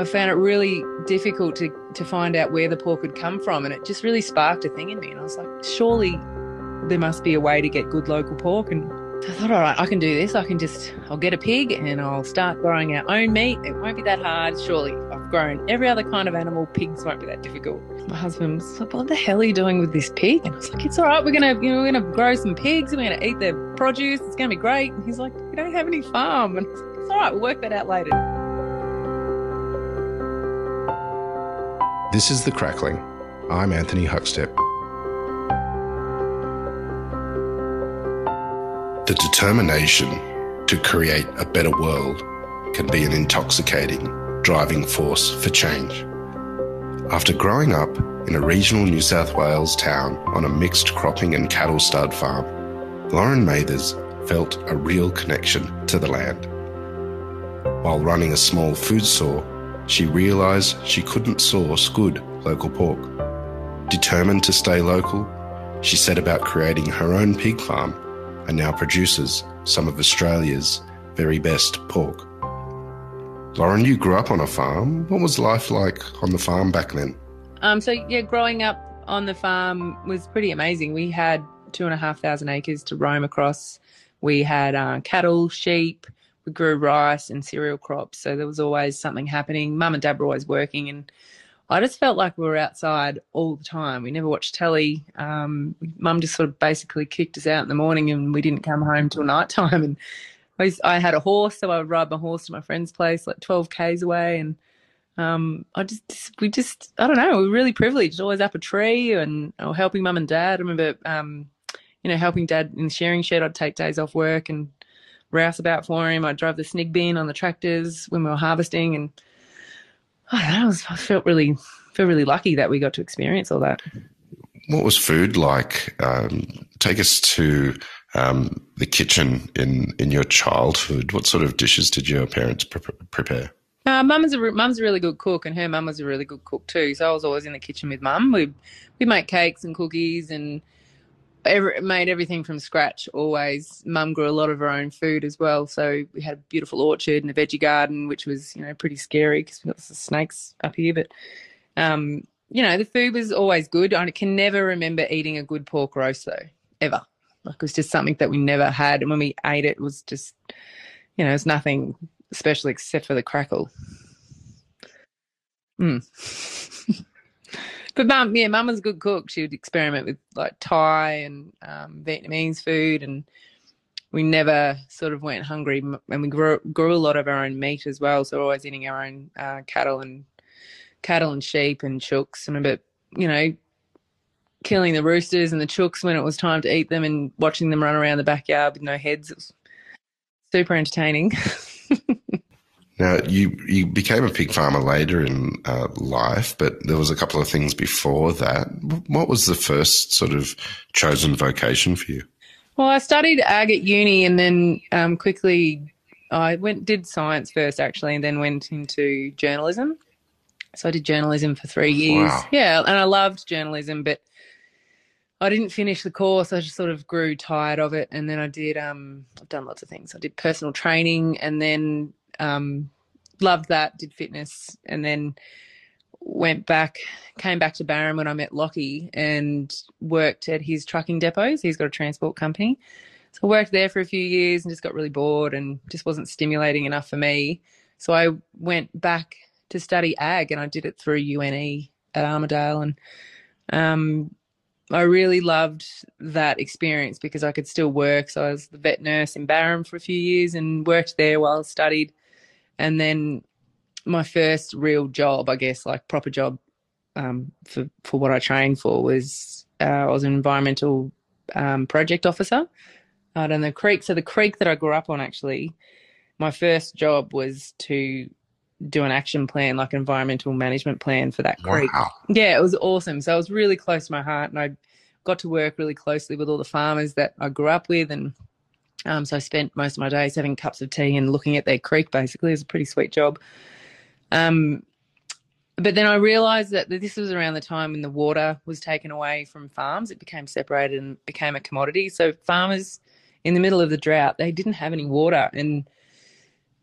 I found it really difficult to, to find out where the pork had come from. And it just really sparked a thing in me. And I was like, surely there must be a way to get good local pork. And I thought, all right, I can do this. I can just, I'll get a pig and I'll start growing our own meat. It won't be that hard. Surely I've grown every other kind of animal. Pigs won't be that difficult. My husband was like, what the hell are you doing with this pig? And I was like, it's all right. We're going to, you know, we're going to grow some pigs. and We're going to eat their produce. It's going to be great. And he's like, we don't have any farm. And like, it's all right. We'll work that out later. This is The Crackling. I'm Anthony Huckstep. The determination to create a better world can be an intoxicating driving force for change. After growing up in a regional New South Wales town on a mixed cropping and cattle stud farm, Lauren Mathers felt a real connection to the land. While running a small food store, she realised she couldn't source good local pork. Determined to stay local, she set about creating her own pig farm and now produces some of Australia's very best pork. Lauren, you grew up on a farm. What was life like on the farm back then? Um, so yeah, growing up on the farm was pretty amazing. We had two and a half thousand acres to roam across. We had uh, cattle, sheep. We grew rice and cereal crops. So there was always something happening. Mum and dad were always working, and I just felt like we were outside all the time. We never watched telly. Um, Mum just sort of basically kicked us out in the morning, and we didn't come home till night time. And I, had a horse, so I would ride my horse to my friend's place, like twelve k's away, and um, I just we just I don't know. We were really privileged. Always up a tree and or helping mum and dad. I remember um, you know helping dad in the shearing shed. I'd take days off work and rouse about for him. I'd drive the snig bin on the tractors when we were harvesting and I, was, I felt really feel really lucky that we got to experience all that. What was food like? Um, take us to um, the kitchen in in your childhood. What sort of dishes did your parents pre- prepare? Uh, mum's a mum's a really good cook, and her mum was a really good cook too. So I was always in the kitchen with mum. We we make cakes and cookies and every, made everything from scratch always. Mum grew a lot of her own food as well. So we had a beautiful orchard and a veggie garden, which was, you know, pretty scary because we've got snakes up here. But, um, you know, the food was always good. I can never remember eating a good pork roast though, ever. Like it was just something that we never had. And when we ate it, it was just, you know, it's nothing special except for the crackle. Mm. But mum, yeah, mum was a good cook. She would experiment with like Thai and um, Vietnamese food, and we never sort of went hungry. And we grew grew a lot of our own meat as well, so always eating our own uh, cattle and cattle and sheep and chooks. I remember, you know, killing the roosters and the chooks when it was time to eat them, and watching them run around the backyard with no heads. It was super entertaining. Now, you, you became a pig farmer later in uh, life, but there was a couple of things before that. What was the first sort of chosen vocation for you? Well, I studied ag at uni and then um, quickly I went did science first actually, and then went into journalism. So I did journalism for three years. Wow. Yeah, and I loved journalism, but I didn't finish the course. I just sort of grew tired of it, and then I did. Um, I've done lots of things. I did personal training, and then um, loved that, did fitness, and then went back, came back to Barham when I met Lockie and worked at his trucking depots. He's got a transport company. So I worked there for a few years and just got really bored and just wasn't stimulating enough for me. So I went back to study ag and I did it through UNE at Armidale and um, I really loved that experience because I could still work. So I was the vet nurse in Barham for a few years and worked there while I studied. And then my first real job, I guess, like proper job um, for for what I trained for was uh, I was an environmental um, project officer out on the creek. So the creek that I grew up on, actually, my first job was to do an action plan, like environmental management plan for that creek. Wow. Yeah, it was awesome. So it was really close to my heart, and I got to work really closely with all the farmers that I grew up with and um, so I spent most of my days having cups of tea and looking at their creek. Basically, it was a pretty sweet job. Um, but then I realised that this was around the time when the water was taken away from farms. It became separated and became a commodity. So farmers, in the middle of the drought, they didn't have any water, and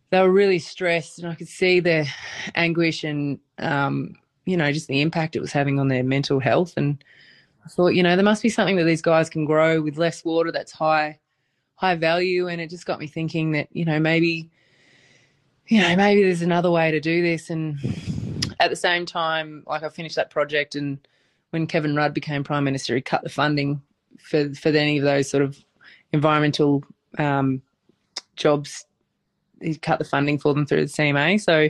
they were really stressed, and I could see their anguish and um, you know just the impact it was having on their mental health. And I thought, you know, there must be something that these guys can grow with less water that's high high value. And it just got me thinking that you know maybe you know maybe there's another way to do this. And at the same time, like I finished that project, and when Kevin Rudd became prime minister, he cut the funding for for any of those sort of environmental um, jobs he cut the funding for them through the CMA. So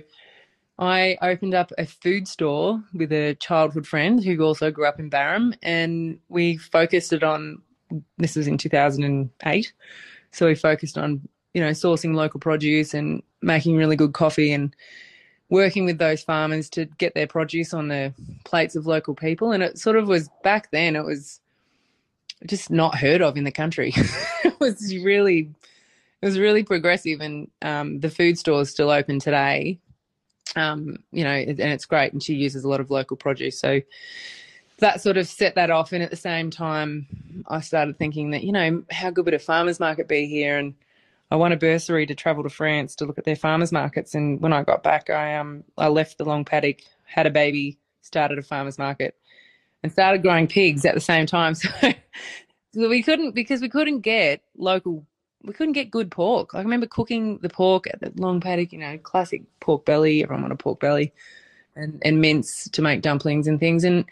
I opened up a food store with a childhood friend who also grew up in Barham, and we focused it on. This was in 2008, so we focused on you know sourcing local produce and making really good coffee and working with those farmers to get their produce on the plates of local people. And it sort of was back then. It was just not heard of in the country. it was really it was really progressive, and um, the food store is still open today. Um, you know, and it's great, and she uses a lot of local produce, so that sort of set that off. And at the same time, I started thinking that you know how good would a farmers market be here, and I won a bursary to travel to France to look at their farmers markets. And when I got back, I um I left the long paddock, had a baby, started a farmers market, and started growing pigs at the same time. So, so we couldn't because we couldn't get local we couldn't get good pork. I remember cooking the pork at the long paddock, you know, classic pork belly. Everyone wanted pork belly, and and mince to make dumplings and things. And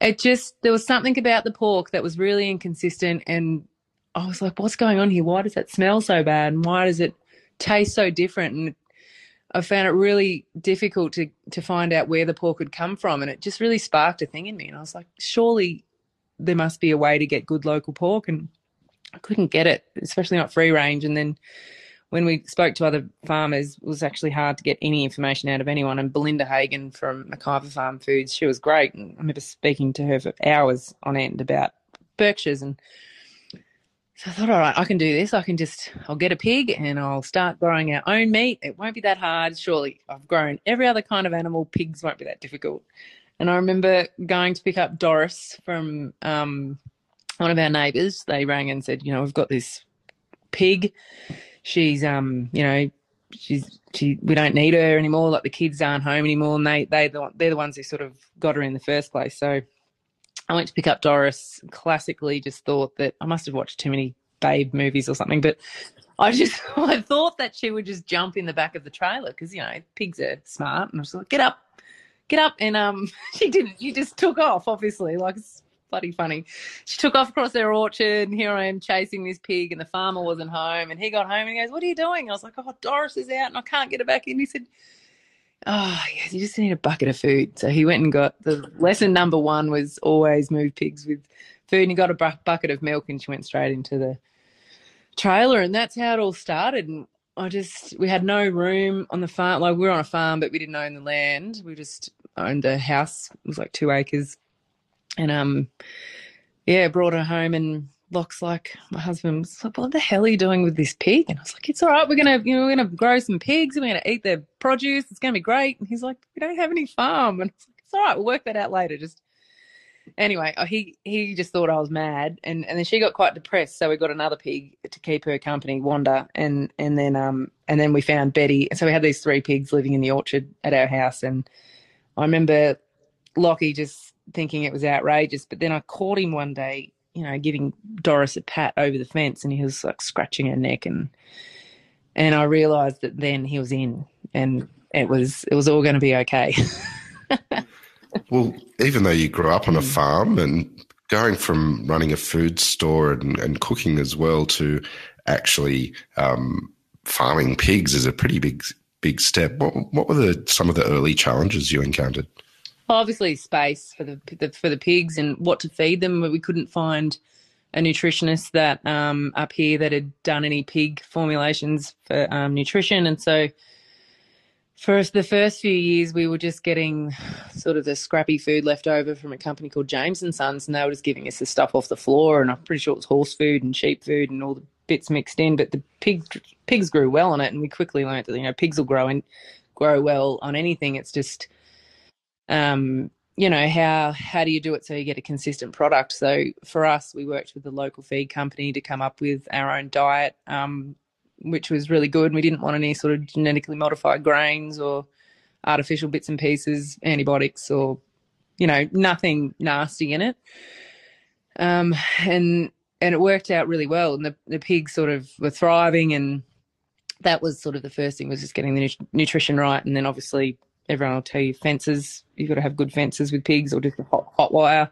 it just there was something about the pork that was really inconsistent. And I was like, what's going on here? Why does that smell so bad? And why does it taste so different? And I found it really difficult to to find out where the pork had come from. And it just really sparked a thing in me. And I was like, surely there must be a way to get good local pork. And I couldn't get it, especially not free range. And then when we spoke to other farmers, it was actually hard to get any information out of anyone. And Belinda Hagen from McIver Farm Foods, she was great. And I remember speaking to her for hours on end about Berkshires. And so I thought, all right, I can do this. I can just, I'll get a pig and I'll start growing our own meat. It won't be that hard. Surely I've grown every other kind of animal. Pigs won't be that difficult. And I remember going to pick up Doris from um, one of our neighbours, they rang and said, you know, we've got this pig. She's, um, you know, she's she we don't need her anymore. Like the kids aren't home anymore, and they they they're the ones who sort of got her in the first place. So I went to pick up Doris. Classically, just thought that I must have watched too many Babe movies or something, but I just I thought that she would just jump in the back of the trailer because you know pigs are smart, and I was like, get up, get up, and um she didn't. She just took off. Obviously, like bloody funny. She took off across their orchard, and here I am chasing this pig, and the farmer wasn't home. And he got home and he goes, What are you doing? I was like, Oh, Doris is out and I can't get her back in. He said, Oh, yes, you just need a bucket of food. So he went and got the lesson number one was always move pigs with food. And he got a bu- bucket of milk and she went straight into the trailer. And that's how it all started. And I just, we had no room on the farm. Like we were on a farm, but we didn't own the land. We just owned a house. It was like two acres and um, yeah, brought her home and Locke's like, my husband was like, what the hell are you doing with this pig? And I was like, it's all right. We're gonna, you know, we're gonna grow some pigs and we're gonna eat their produce. It's gonna be great. And he's like, we don't have any farm. And I was like, it's all right. We'll work that out later. Just anyway, uh, he he just thought I was mad, and and then she got quite depressed. So we got another pig to keep her company, Wanda, and and then um and then we found Betty. So we had these three pigs living in the orchard at our house, and I remember Lockie just thinking it was outrageous. But then I caught him one day, you know, giving Doris a pat over the fence, and he was like scratching her neck, and and I realised that then he was in, and it was it was all going to be okay. well, even though you grew up on a farm and going from running a food store and, and cooking as well to actually um, farming pigs is a pretty big big step. What, what were the some of the early challenges you encountered? Obviously space for the, the, for the pigs and what to feed them. But We couldn't find a nutritionist that um, up here that had done any pig formulations for um, nutrition, and so for the first few years, we were just getting sort of the scrappy food left over from a company called James and Sons, and they were just giving us the stuff off the floor. And I'm pretty sure it was horse food and sheep food and all the bits mixed in. But the pig pigs grew well on it, and we quickly learned that you know pigs will grow and grow well on anything. It's just um, you know how how do you do it so you get a consistent product so for us we worked with the local feed company to come up with our own diet um, which was really good. We didn't want any sort of genetically modified grains or artificial bits and pieces, antibiotics, or you know, nothing nasty in it. Um, and and it worked out really well. And the the pigs sort of were thriving, and that was sort of the first thing was just getting the nut- nutrition right, and then obviously everyone will tell you fences. You've got to have good fences with pigs, or just hot hot wire.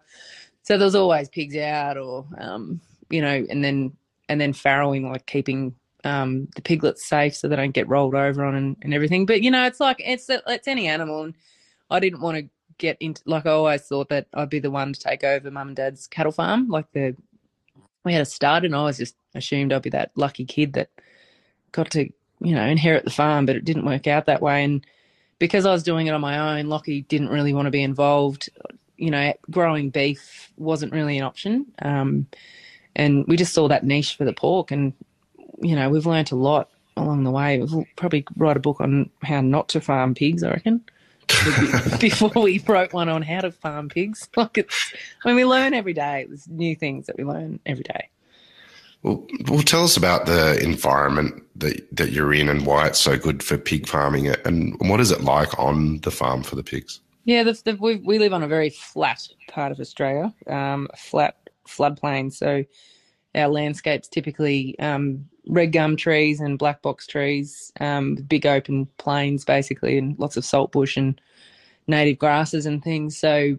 So there's always pigs out, or um, you know, and then and then farrowing, like keeping um, the piglets safe so they don't get rolled over on and, and everything. But you know, it's like it's it's any animal, and I didn't want to get into like I always thought that I'd be the one to take over mum and dad's cattle farm. Like the we had a start, and I was just assumed I'd be that lucky kid that got to you know inherit the farm, but it didn't work out that way. And because I was doing it on my own, Lockie didn't really want to be involved. You know, growing beef wasn't really an option. Um, and we just saw that niche for the pork, and you know, we've learnt a lot along the way. We'll probably write a book on how not to farm pigs, I reckon. before we wrote one on how to farm pigs. Like it's, I mean, we learn every day. There's new things that we learn every day. Well, well, tell us about the environment that that you're in and why it's so good for pig farming, and what is it like on the farm for the pigs? Yeah, the, the, we we live on a very flat part of Australia, um, flat floodplain. So our landscapes typically um, red gum trees and black box trees, um, big open plains basically, and lots of salt bush and native grasses and things. So,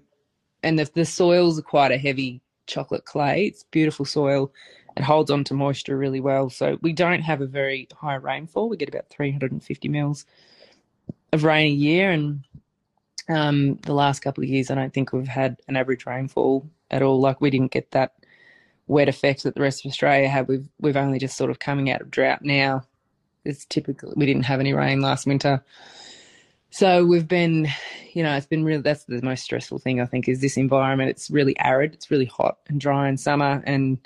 and the, the soils are quite a heavy chocolate clay. It's beautiful soil. It holds on to moisture really well. So we don't have a very high rainfall. We get about 350 mils of rain a year, and um, the last couple of years, I don't think we've had an average rainfall at all. Like we didn't get that wet effect that the rest of Australia had. We've we've only just sort of coming out of drought now. It's typical. We didn't have any rain last winter, so we've been, you know, it's been really. That's the most stressful thing I think is this environment. It's really arid. It's really hot and dry in summer, and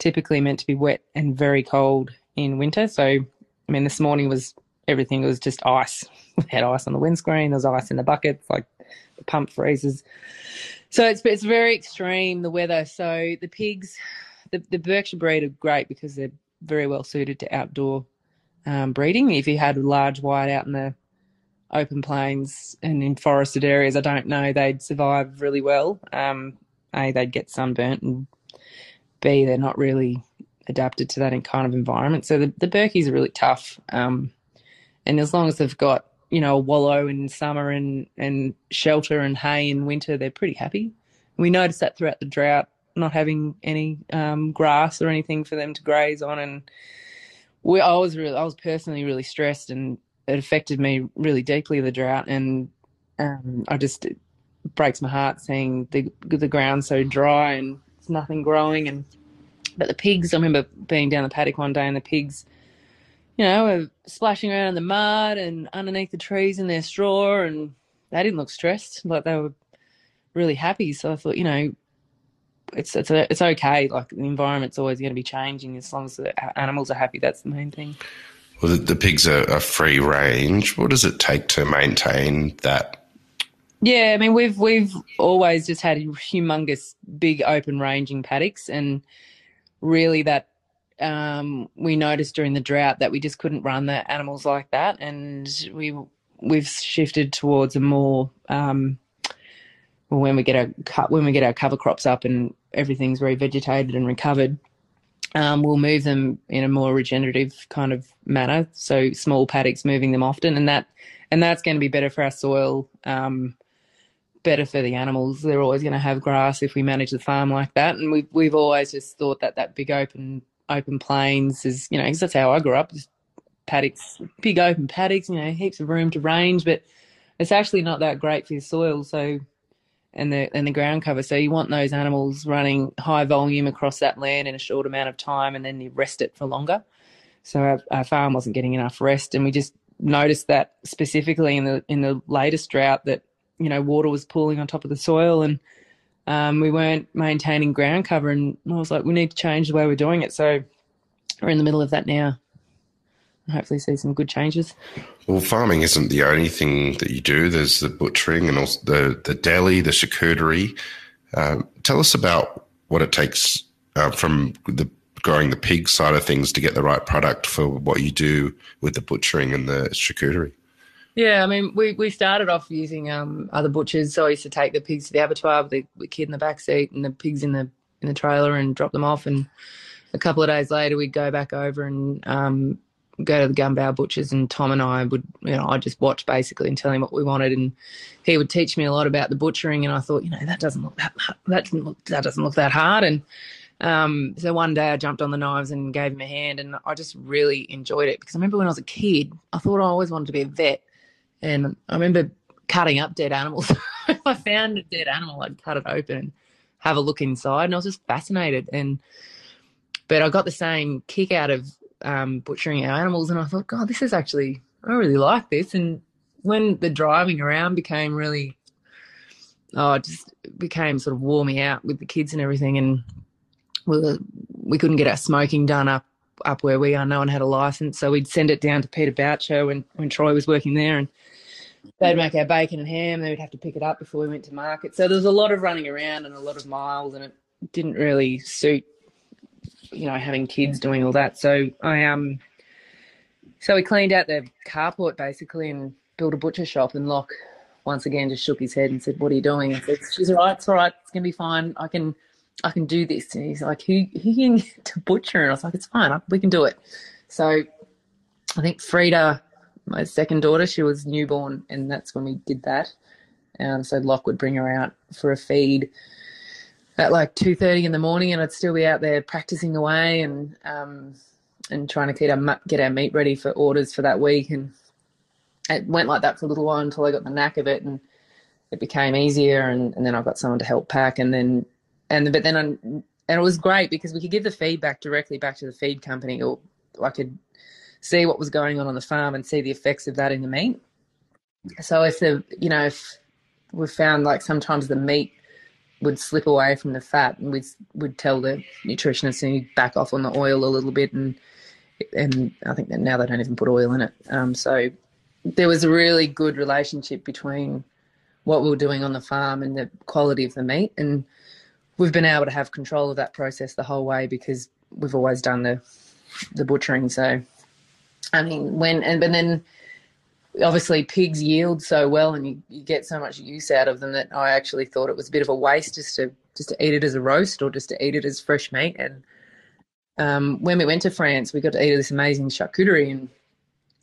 typically meant to be wet and very cold in winter. So, I mean, this morning was everything was just ice. We had ice on the windscreen. There was ice in the buckets. Like the pump freezes. So it's it's very extreme the weather. So the pigs, the the Berkshire breed are great because they're very well suited to outdoor um, breeding. If you had a large white out in the open plains and in forested areas, I don't know they'd survive really well. Um, a they'd get sunburnt, and B they're not really adapted to that kind of environment. So the the Berkeys are really tough. Um, and as long as they've got you know, a wallow in summer and, and shelter and hay in winter, they're pretty happy. We noticed that throughout the drought, not having any um, grass or anything for them to graze on. And we, I was really, I was personally really stressed and it affected me really deeply, the drought. And um, I just, breaks my heart seeing the, the ground so dry and nothing growing. And, but the pigs, I remember being down the paddock one day and the pigs, you know, were splashing around in the mud and underneath the trees in their straw, and they didn't look stressed. Like they were really happy. So I thought, you know, it's it's it's okay. Like the environment's always going to be changing as long as the animals are happy. That's the main thing. Well, the, the pigs are, are free range. What does it take to maintain that? Yeah, I mean we've we've always just had humongous, big open ranging paddocks, and really that um, we noticed during the drought that we just couldn't run the animals like that, and we we've shifted towards a more um, when we get our when we get our cover crops up and everything's revegetated and recovered, um, we'll move them in a more regenerative kind of manner. So small paddocks, moving them often, and that and that's going to be better for our soil. Um, better for the animals. They're always going to have grass if we manage the farm like that. And we've we've always just thought that that big open open plains is, you know, because that's how I grew up, just paddocks, big open paddocks, you know, heaps of room to range, but it's actually not that great for your soil. So, and the and the ground cover. So you want those animals running high volume across that land in a short amount of time, and then you rest it for longer. So our, our farm wasn't getting enough rest, and we just noticed that specifically in the in the latest drought that you know water was pooling on top of the soil and um, we weren't maintaining ground cover, and I was like, we need to change the way we're doing it. So we're in the middle of that now. And hopefully, see some good changes. Well, farming isn't the only thing that you do. There's the butchering and also the the deli, the charcuterie. Uh, tell us about what it takes uh, from the growing the pig side of things to get the right product for what you do with the butchering and the charcuterie? Yeah, I mean, we, we started off using um, other butchers. So I used to take the pigs to the abattoir with the, the kid in the back seat and the pigs in the in the trailer and drop them off. And a couple of days later, we'd go back over and um, go to the Gunbower Butchers. And Tom and I would, you know, I'd just watch basically and tell him what we wanted. And he would teach me a lot about the butchering. And I thought, you know, that doesn't look that that doesn't look that doesn't look that hard. And um, so one day I jumped on the knives and gave him a hand, and I just really enjoyed it because I remember when I was a kid, I thought I always wanted to be a vet, and I remember cutting up dead animals. if I found a dead animal, I'd cut it open and have a look inside, and I was just fascinated. And but I got the same kick out of um, butchering our animals, and I thought, God, this is actually I really like this. And when the driving around became really, oh, it just became sort of wore me out with the kids and everything, and we were, we couldn't get our smoking done up up where we are. No one had a license, so we'd send it down to Peter Bouchier when when Troy was working there, and they'd make our bacon and ham. Then we'd have to pick it up before we went to market. So there was a lot of running around and a lot of miles, and it didn't really suit, you know, having kids doing all that. So I um, so we cleaned out the carport basically and built a butcher shop. And Locke once again just shook his head and said, "What are you doing?" I said, "She's all right. It's all right. It's gonna be fine. I can." I can do this. And he's like, who, who can get to butcher? And I was like, it's fine. we can do it. So I think Frida my second daughter, she was newborn, and that's when we did that. Um, so Locke would bring her out for a feed at like two thirty in the morning, and I'd still be out there practicing away and um, and trying to get our get our meat ready for orders for that week. And it went like that for a little while until I got the knack of it, and it became easier. And, and then I got someone to help pack, and then and but then I, and it was great because we could give the feedback directly back to the feed company, or I could see what was going on on the farm and see the effects of that in the meat. So if the you know if we found like sometimes the meat would slip away from the fat, and we'd would tell the nutritionist to back off on the oil a little bit, and and I think that now they don't even put oil in it. Um, so there was a really good relationship between what we were doing on the farm and the quality of the meat, and we've been able to have control of that process the whole way because we've always done the the butchering. So I mean, when and but then obviously pigs yield so well and you, you get so much use out of them that I actually thought it was a bit of a waste just to just to eat it as a roast or just to eat it as fresh meat. And um, when we went to France, we got to eat this amazing charcuterie, and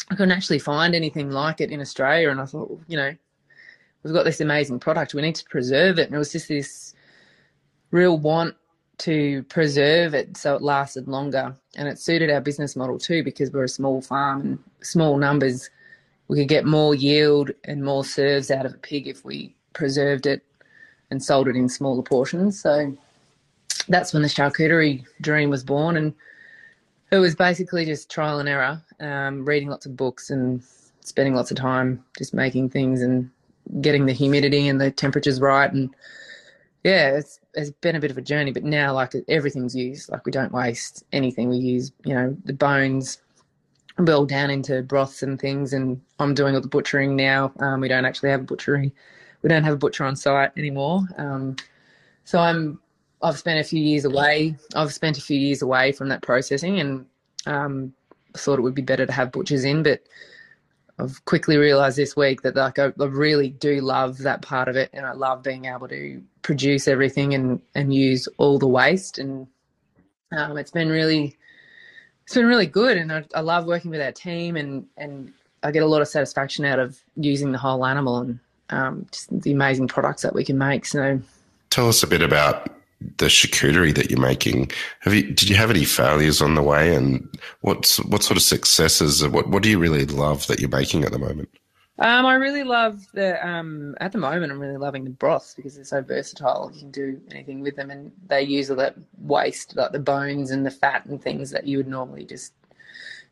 I couldn't actually find anything like it in Australia. And I thought, you know, we've got this amazing product, we need to preserve it. And it was just this real want to preserve it so it lasted longer. And it suited our business model too because we're a small farm and small numbers. We could get more yield and more serves out of a pig if we preserved it and sold it in smaller portions. So that's when the charcuterie dream was born. And it was basically just trial and error, um, reading lots of books and spending lots of time just making things and getting the humidity and the temperatures right and yeah, it's it's been a bit of a journey, but now like everything's used. Like we don't waste anything. We use you know the bones boiled down into broths and things. And I'm doing all the butchering now. Um, we don't actually have a butchery. We don't have a butcher on site anymore. Um, so I'm I've spent a few years away. I've spent a few years away from that processing, and um, thought it would be better to have butchers in, but I've quickly realized this week that like I, really do love that part of it, and I love being able to produce everything and and use all the waste, and um, it's been really it's been really good, and I, I love working with our team, and and I get a lot of satisfaction out of using the whole animal and um, just the amazing products that we can make. So, tell us a bit about the charcuterie that you're making. Have you did you have any failures on the way, and what's what sort of successes? What what do you really love that you're making at the moment? Um, I really love the um, at the moment. I'm really loving the broths because they're so versatile. You can do anything with them, and they use all that waste, like the bones and the fat and things that you would normally just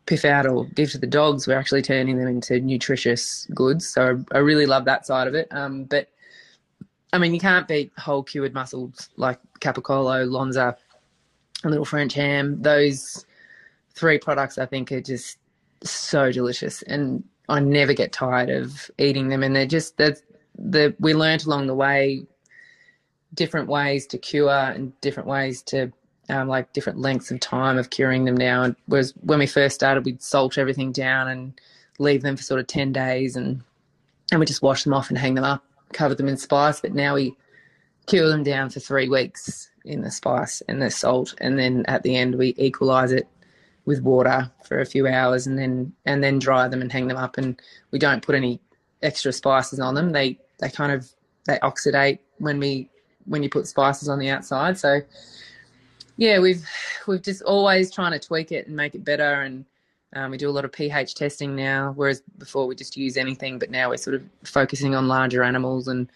piff out or give to the dogs. We're actually turning them into nutritious goods. So I, really love that side of it. Um, but I mean, you can't beat whole cured muscles like Capicola, Lonza, a little French ham. Those three products, I think, are just so delicious, and I never get tired of eating them. And they're just that the we learnt along the way different ways to cure and different ways to um, like different lengths of time of curing them now. And whereas when we first started, we'd salt everything down and leave them for sort of 10 days and, and we just wash them off and hang them up, cover them in spice. But now we cure them down for three weeks in the spice and the salt. And then at the end, we equalize it with water for a few hours and then, and then dry them and hang them up. And we don't put any extra spices on them. They, they kind of, they oxidate when we, when you put spices on the outside. So, yeah, we've we've just always trying to tweak it and make it better, and um, we do a lot of pH testing now. Whereas before we just use anything, but now we're sort of focusing on larger animals and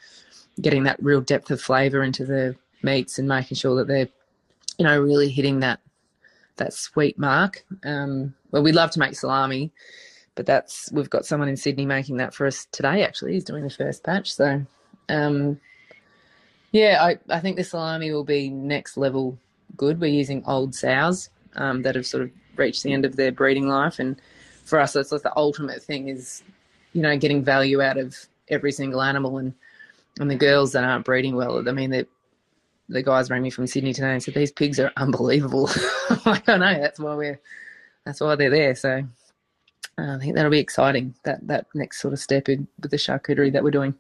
getting that real depth of flavour into the meats and making sure that they're, you know, really hitting that that sweet mark. Um, well, we'd love to make salami, but that's we've got someone in Sydney making that for us today. Actually, he's doing the first batch, so. Um, yeah, I, I think the salami will be next level good. We're using old sows um, that have sort of reached the end of their breeding life, and for us, that's like the ultimate thing is, you know, getting value out of every single animal, and and the girls that aren't breeding well. I mean, the the guys rang me from Sydney today and said these pigs are unbelievable. I know that's why we're that's why they're there. So uh, I think that'll be exciting. That that next sort of step in with the charcuterie that we're doing.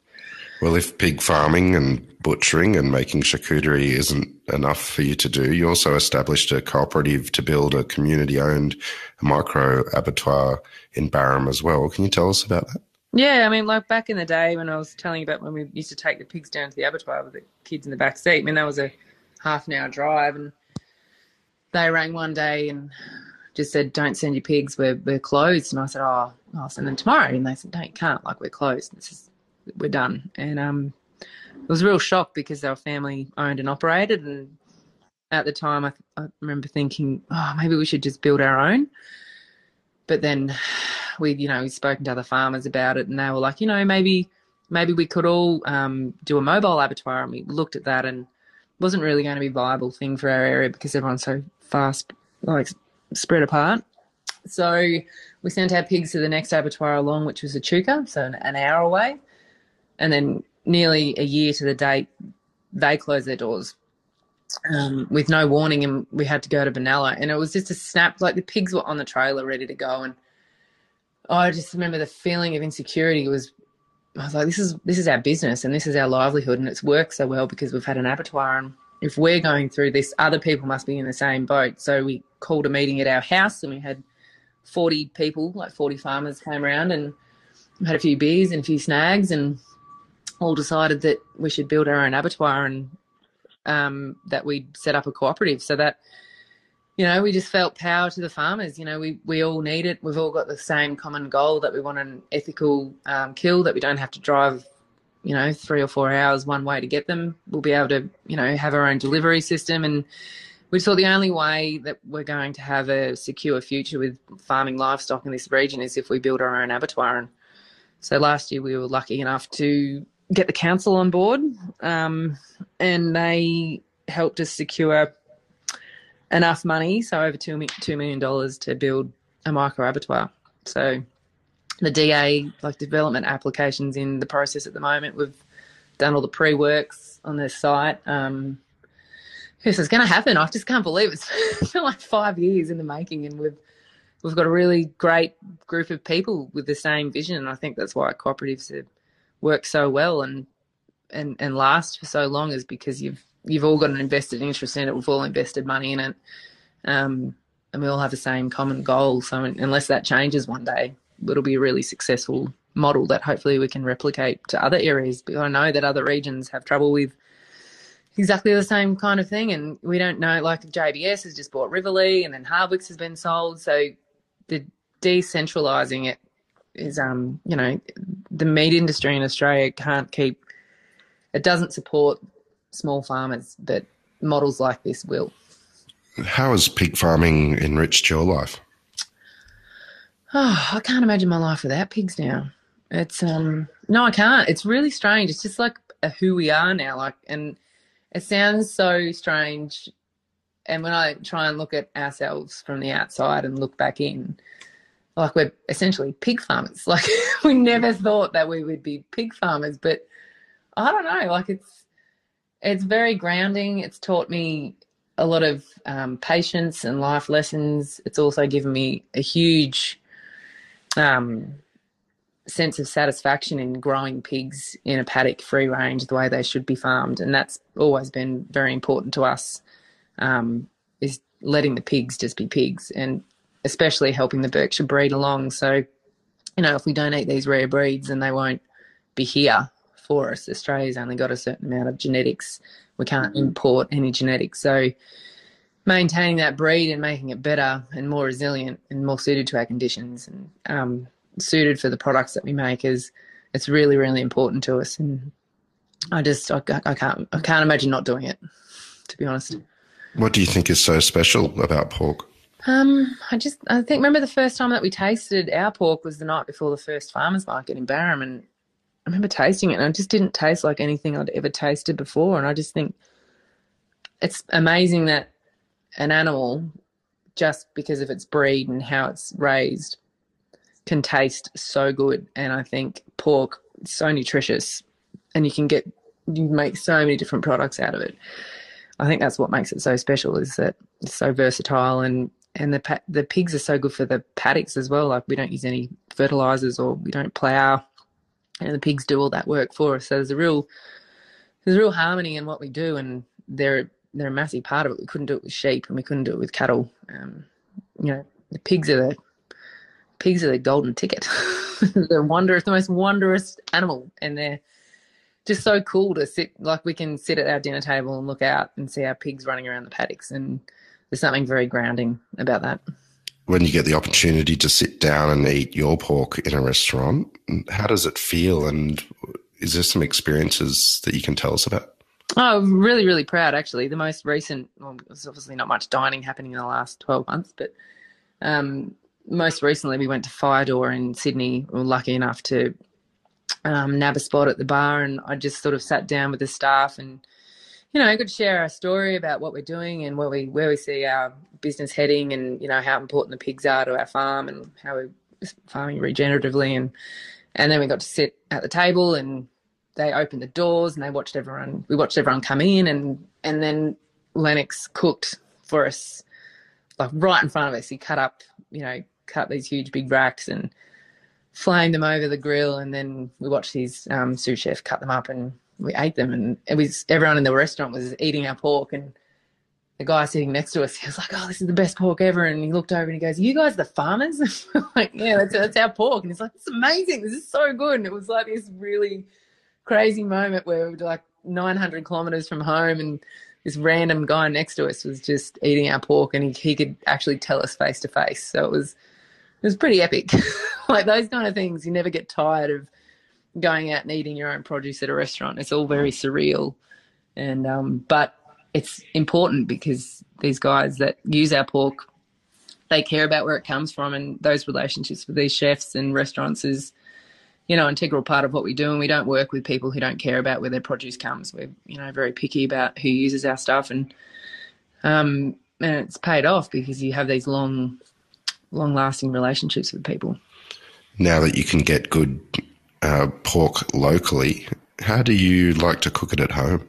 Well, if pig farming and butchering and making charcuterie isn't enough for you to do, you also established a cooperative to build a community owned micro abattoir in Barham as well. Can you tell us about that? Yeah, I mean, like back in the day when I was telling you about when we used to take the pigs down to the abattoir with the kids in the back seat, I mean, that was a half an hour drive. And they rang one day and just said, Don't send your pigs, we're, we're closed. And I said, Oh, I'll send them tomorrow. And they said, No, you can't, like, we're closed. This is we're done. And um, it was a real shock because they were family owned and operated. And at the time, I, I remember thinking, oh, maybe we should just build our own. But then we, you know, we spoken to other farmers about it, and they were like, you know, maybe, maybe we could all um, do a mobile abattoir. And we looked at that, and wasn't really going to be a viable thing for our area because everyone's so fast, like spread apart. So we sent our pigs to the next abattoir along, which was Echuca, so an, an hour away and then nearly a year to the date, they closed their doors um, with no warning, and we had to go to Benalla. And it was just a snap. Like the pigs were on the trailer, ready to go, and I just remember the feeling of insecurity was. I was like, this is this is our business and this is our livelihood, and it's worked so well because we've had an abattoir. And if we're going through this, other people must be in the same boat. So we called a meeting at our house, and we had forty people, like forty farmers, came around and had a few beers and a few snags, and all decided that we should build our own abattoir and um, that we'd set up a cooperative so that you know we just felt power to the farmers you know we we all need it. We've all got the same common goal that we want an ethical um, kill that we don't have to drive you know three or four hours one way to get them. We'll be able to you know have our own delivery system and we thought the only way that we're going to have a secure future with farming livestock in this region is if we build our own abattoir. And so last year we were lucky enough to get the council on board, um, and they helped us secure enough money, so over two two million dollars to build a micro abattoir. So the DA like development applications in the process at the moment. We've done all the pre works on this site. Um, this is going to happen. I just can't believe it. it's been like five years in the making, and we've we've got a really great group of people with the same vision. And I think that's why cooperatives work so well and and and last for so long is because you've you've all got an invested interest in it. We've all invested money in it, um, and we all have the same common goal. So unless that changes one day, it'll be a really successful model that hopefully we can replicate to other areas. But I know that other regions have trouble with exactly the same kind of thing, and we don't know. Like JBS has just bought Rivalea, and then Hardwicks has been sold. So the decentralizing it is um you know the meat industry in Australia can't keep it doesn't support small farmers but models like this will. How has pig farming enriched your life? Oh i can't imagine my life without pigs now. It's um no i can't. It's really strange. It's just like who we are now like and it sounds so strange. And when i try and look at ourselves from the outside and look back in like we're essentially pig farmers. Like we never thought that we would be pig farmers, but I don't know. Like it's it's very grounding. It's taught me a lot of um, patience and life lessons. It's also given me a huge um, sense of satisfaction in growing pigs in a paddock free range the way they should be farmed. And that's always been very important to us um, is letting the pigs just be pigs and especially helping the Berkshire breed along. So, you know, if we don't eat these rare breeds, then they won't be here for us. Australia's only got a certain amount of genetics. We can't import any genetics. So, maintaining that breed and making it better and more resilient and more suited to our conditions and um, suited for the products that we make is it's really really important to us and I just I, I can't I can't imagine not doing it to be honest. What do you think is so special about pork? Um, I just I think remember the first time that we tasted our pork was the night before the first farmers market in Barham, and I remember tasting it, and it just didn't taste like anything I'd ever tasted before. And I just think it's amazing that an animal, just because of its breed and how it's raised, can taste so good. And I think pork is so nutritious, and you can get you make so many different products out of it. I think that's what makes it so special is that it's so versatile and and the the pigs are so good for the paddocks as well. Like we don't use any fertilizers or we don't and the pigs do all that work for us. So there's a real there's a real harmony in what we do, and they're they're a massive part of it. We couldn't do it with sheep, and we couldn't do it with cattle. Um, you know, the pigs are the pigs are the golden ticket. they're wondrous, the most wondrous animal, and they're just so cool to sit. Like we can sit at our dinner table and look out and see our pigs running around the paddocks, and there's something very grounding about that. When you get the opportunity to sit down and eat your pork in a restaurant, how does it feel? And is there some experiences that you can tell us about? Oh, really, really proud actually. The most recent, well, there's obviously not much dining happening in the last 12 months, but um, most recently we went to Firedoor in Sydney. We were lucky enough to um, nab a spot at the bar, and I just sort of sat down with the staff and you know, I could share our story about what we're doing and where we where we see our business heading, and you know how important the pigs are to our farm and how we're farming regeneratively, and and then we got to sit at the table and they opened the doors and they watched everyone. We watched everyone come in, and and then Lennox cooked for us, like right in front of us. He cut up, you know, cut these huge big racks and flamed them over the grill, and then we watched his um, sous chef cut them up and we ate them, and it was everyone in the restaurant was eating our pork, and the guy sitting next to us, he was like, "Oh, this is the best pork ever," and he looked over and he goes, "You guys, the farmers?" like, "Yeah, that's, that's our pork," and he's like, "It's amazing. This is so good." And it was like this really crazy moment where we were like 900 kilometers from home, and this random guy next to us was just eating our pork, and he, he could actually tell us face to face. So it was it was pretty epic. like those kind of things, you never get tired of going out and eating your own produce at a restaurant. It's all very surreal, and um, but it's important because these guys that use our pork, they care about where it comes from, and those relationships with these chefs and restaurants is, you know, integral part of what we do. And we don't work with people who don't care about where their produce comes. We're you know very picky about who uses our stuff, and um, and it's paid off because you have these long, long lasting relationships with people. Now that you can get good uh, pork locally, how do you like to cook it at home?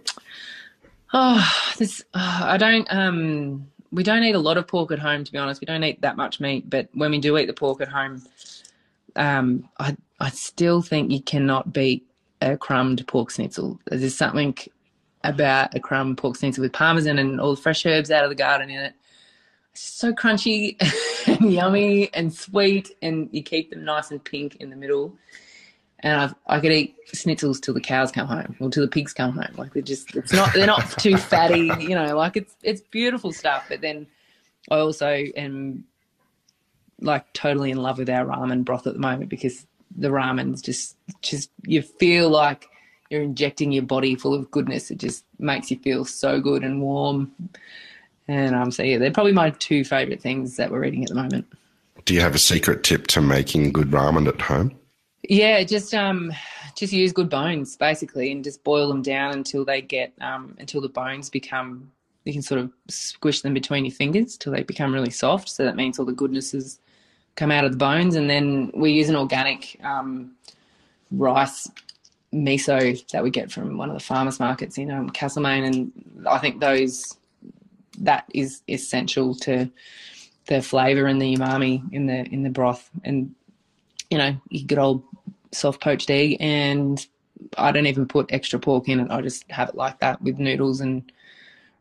Oh, this oh, I don't. Um, we don't eat a lot of pork at home, to be honest. We don't eat that much meat, but when we do eat the pork at home, um, I I still think you cannot beat a crumbed pork schnitzel. There's something about a crumb pork schnitzel with parmesan and all the fresh herbs out of the garden in it. It's so crunchy and yummy and sweet, and you keep them nice and pink in the middle and I've, I could eat schnitzels till the cows come home or till the pigs come home. Like they're just, it's not, they're not too fatty, you know. Like it's, it's beautiful stuff. But then I also am like totally in love with our ramen broth at the moment because the ramen's just, just you feel like you're injecting your body full of goodness. It just makes you feel so good and warm. And um, so yeah, they're probably my two favorite things that we're eating at the moment. Do you have a secret tip to making good ramen at home? Yeah, just um, just use good bones basically, and just boil them down until they get um, until the bones become. You can sort of squish them between your fingers till they become really soft. So that means all the goodnesses come out of the bones, and then we use an organic um, rice miso that we get from one of the farmers markets in um, Castlemaine, and I think those that is essential to the flavour and the umami in the in the broth. And you know, you get old soft poached egg, and I don't even put extra pork in it. I just have it like that with noodles and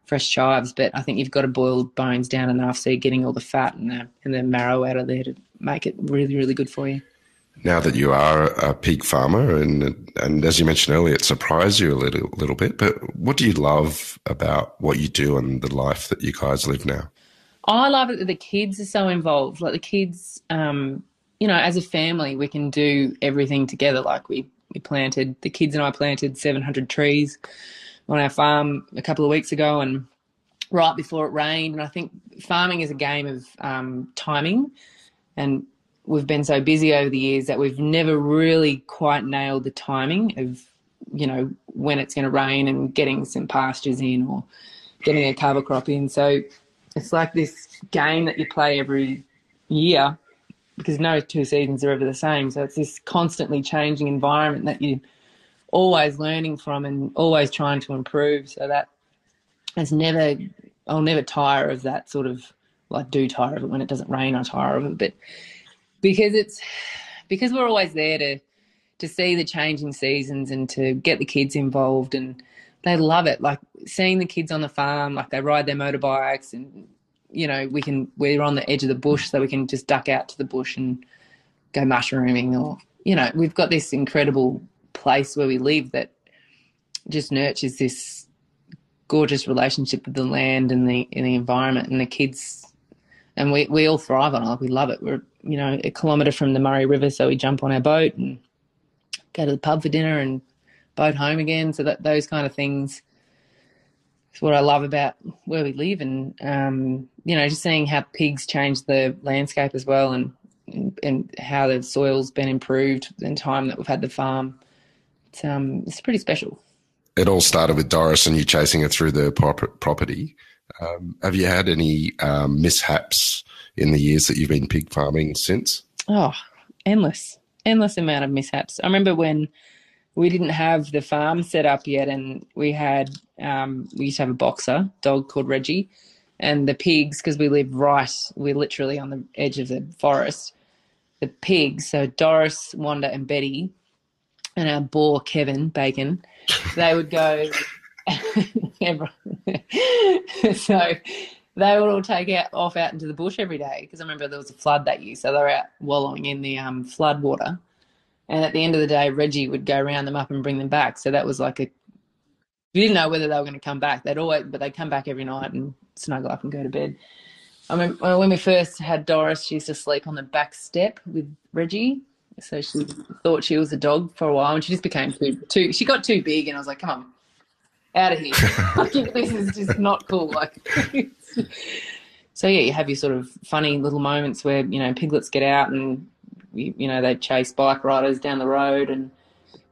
fresh chives. But I think you've got to boil bones down enough so you're getting all the fat and the and the marrow out of there to make it really really good for you. Now that you are a pig farmer, and and as you mentioned earlier, it surprised you a little little bit. But what do you love about what you do and the life that you guys live now? I love it that the kids are so involved. Like the kids, um, you know, as a family, we can do everything together. Like we we planted the kids and I planted 700 trees on our farm a couple of weeks ago, and right before it rained. And I think farming is a game of um, timing, and we've been so busy over the years that we've never really quite nailed the timing of you know when it's going to rain and getting some pastures in or getting a cover crop in. So it's like this game that you play every year because no two seasons are ever the same. So it's this constantly changing environment that you're always learning from and always trying to improve. So that it's never, I'll never tire of that sort of like do tire of it when it doesn't rain. I tire of it, but because it's because we're always there to to see the changing seasons and to get the kids involved and they love it. Like seeing the kids on the farm, like they ride their motorbikes and you know, we can we're on the edge of the bush so we can just duck out to the bush and go mushrooming or you know, we've got this incredible place where we live that just nurtures this gorgeous relationship with the land and the and the environment and the kids and we, we all thrive on it. Like we love it. We're you know a kilometre from the Murray River, so we jump on our boat and go to the pub for dinner and boat home again. So that those kind of things is what I love about where we live, and um, you know, just seeing how pigs change the landscape as well, and and how the soil's been improved in time that we've had the farm. It's um, it's pretty special. It all started with Doris and you chasing her through the property. Um, have you had any um, mishaps in the years that you've been pig farming since? Oh, endless, endless amount of mishaps. I remember when we didn't have the farm set up yet, and we had um, we used to have a boxer dog called Reggie, and the pigs because we live right, we're literally on the edge of the forest. The pigs, so Doris, Wanda, and Betty, and our boar Kevin Bacon, they would go. so they would all take out off out into the bush every day because I remember there was a flood that year, so they were out wallowing in the um, flood water. And at the end of the day, Reggie would go round them up and bring them back. So that was like a you didn't know whether they were going to come back. They'd always, but they'd come back every night and snuggle up and go to bed. I mean, when we first had Doris, she used to sleep on the back step with Reggie. So she thought she was a dog for a while, and she just became too, too. She got too big, and I was like, "Come on, out of here! this is just not cool." Like, so yeah, you have your sort of funny little moments where you know piglets get out and you, know they chase bike riders down the road, and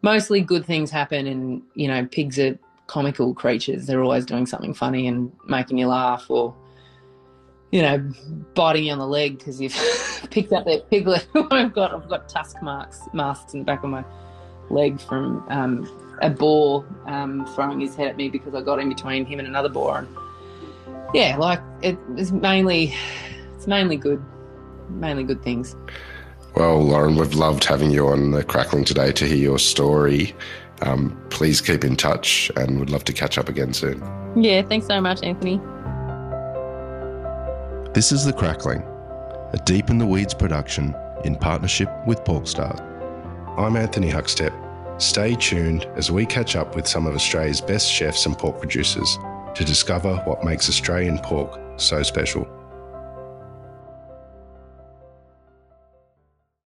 mostly good things happen. And you know, pigs are comical creatures. They're always doing something funny and making you laugh or, you know, biting you on the leg because you've picked up that piglet. I've got I've got tusk marks masks in the back of my leg from um, a boar um, throwing his head at me because I got in between him and another boar. And yeah, like it, it's mainly it's mainly good, mainly good things. Well, Lauren, we've loved having you on the Crackling today to hear your story um, please keep in touch and would love to catch up again soon. Yeah, thanks so much, Anthony. This is The Crackling, a Deep in the Weeds production in partnership with Porkstars. I'm Anthony Huckstep. Stay tuned as we catch up with some of Australia's best chefs and pork producers to discover what makes Australian pork so special.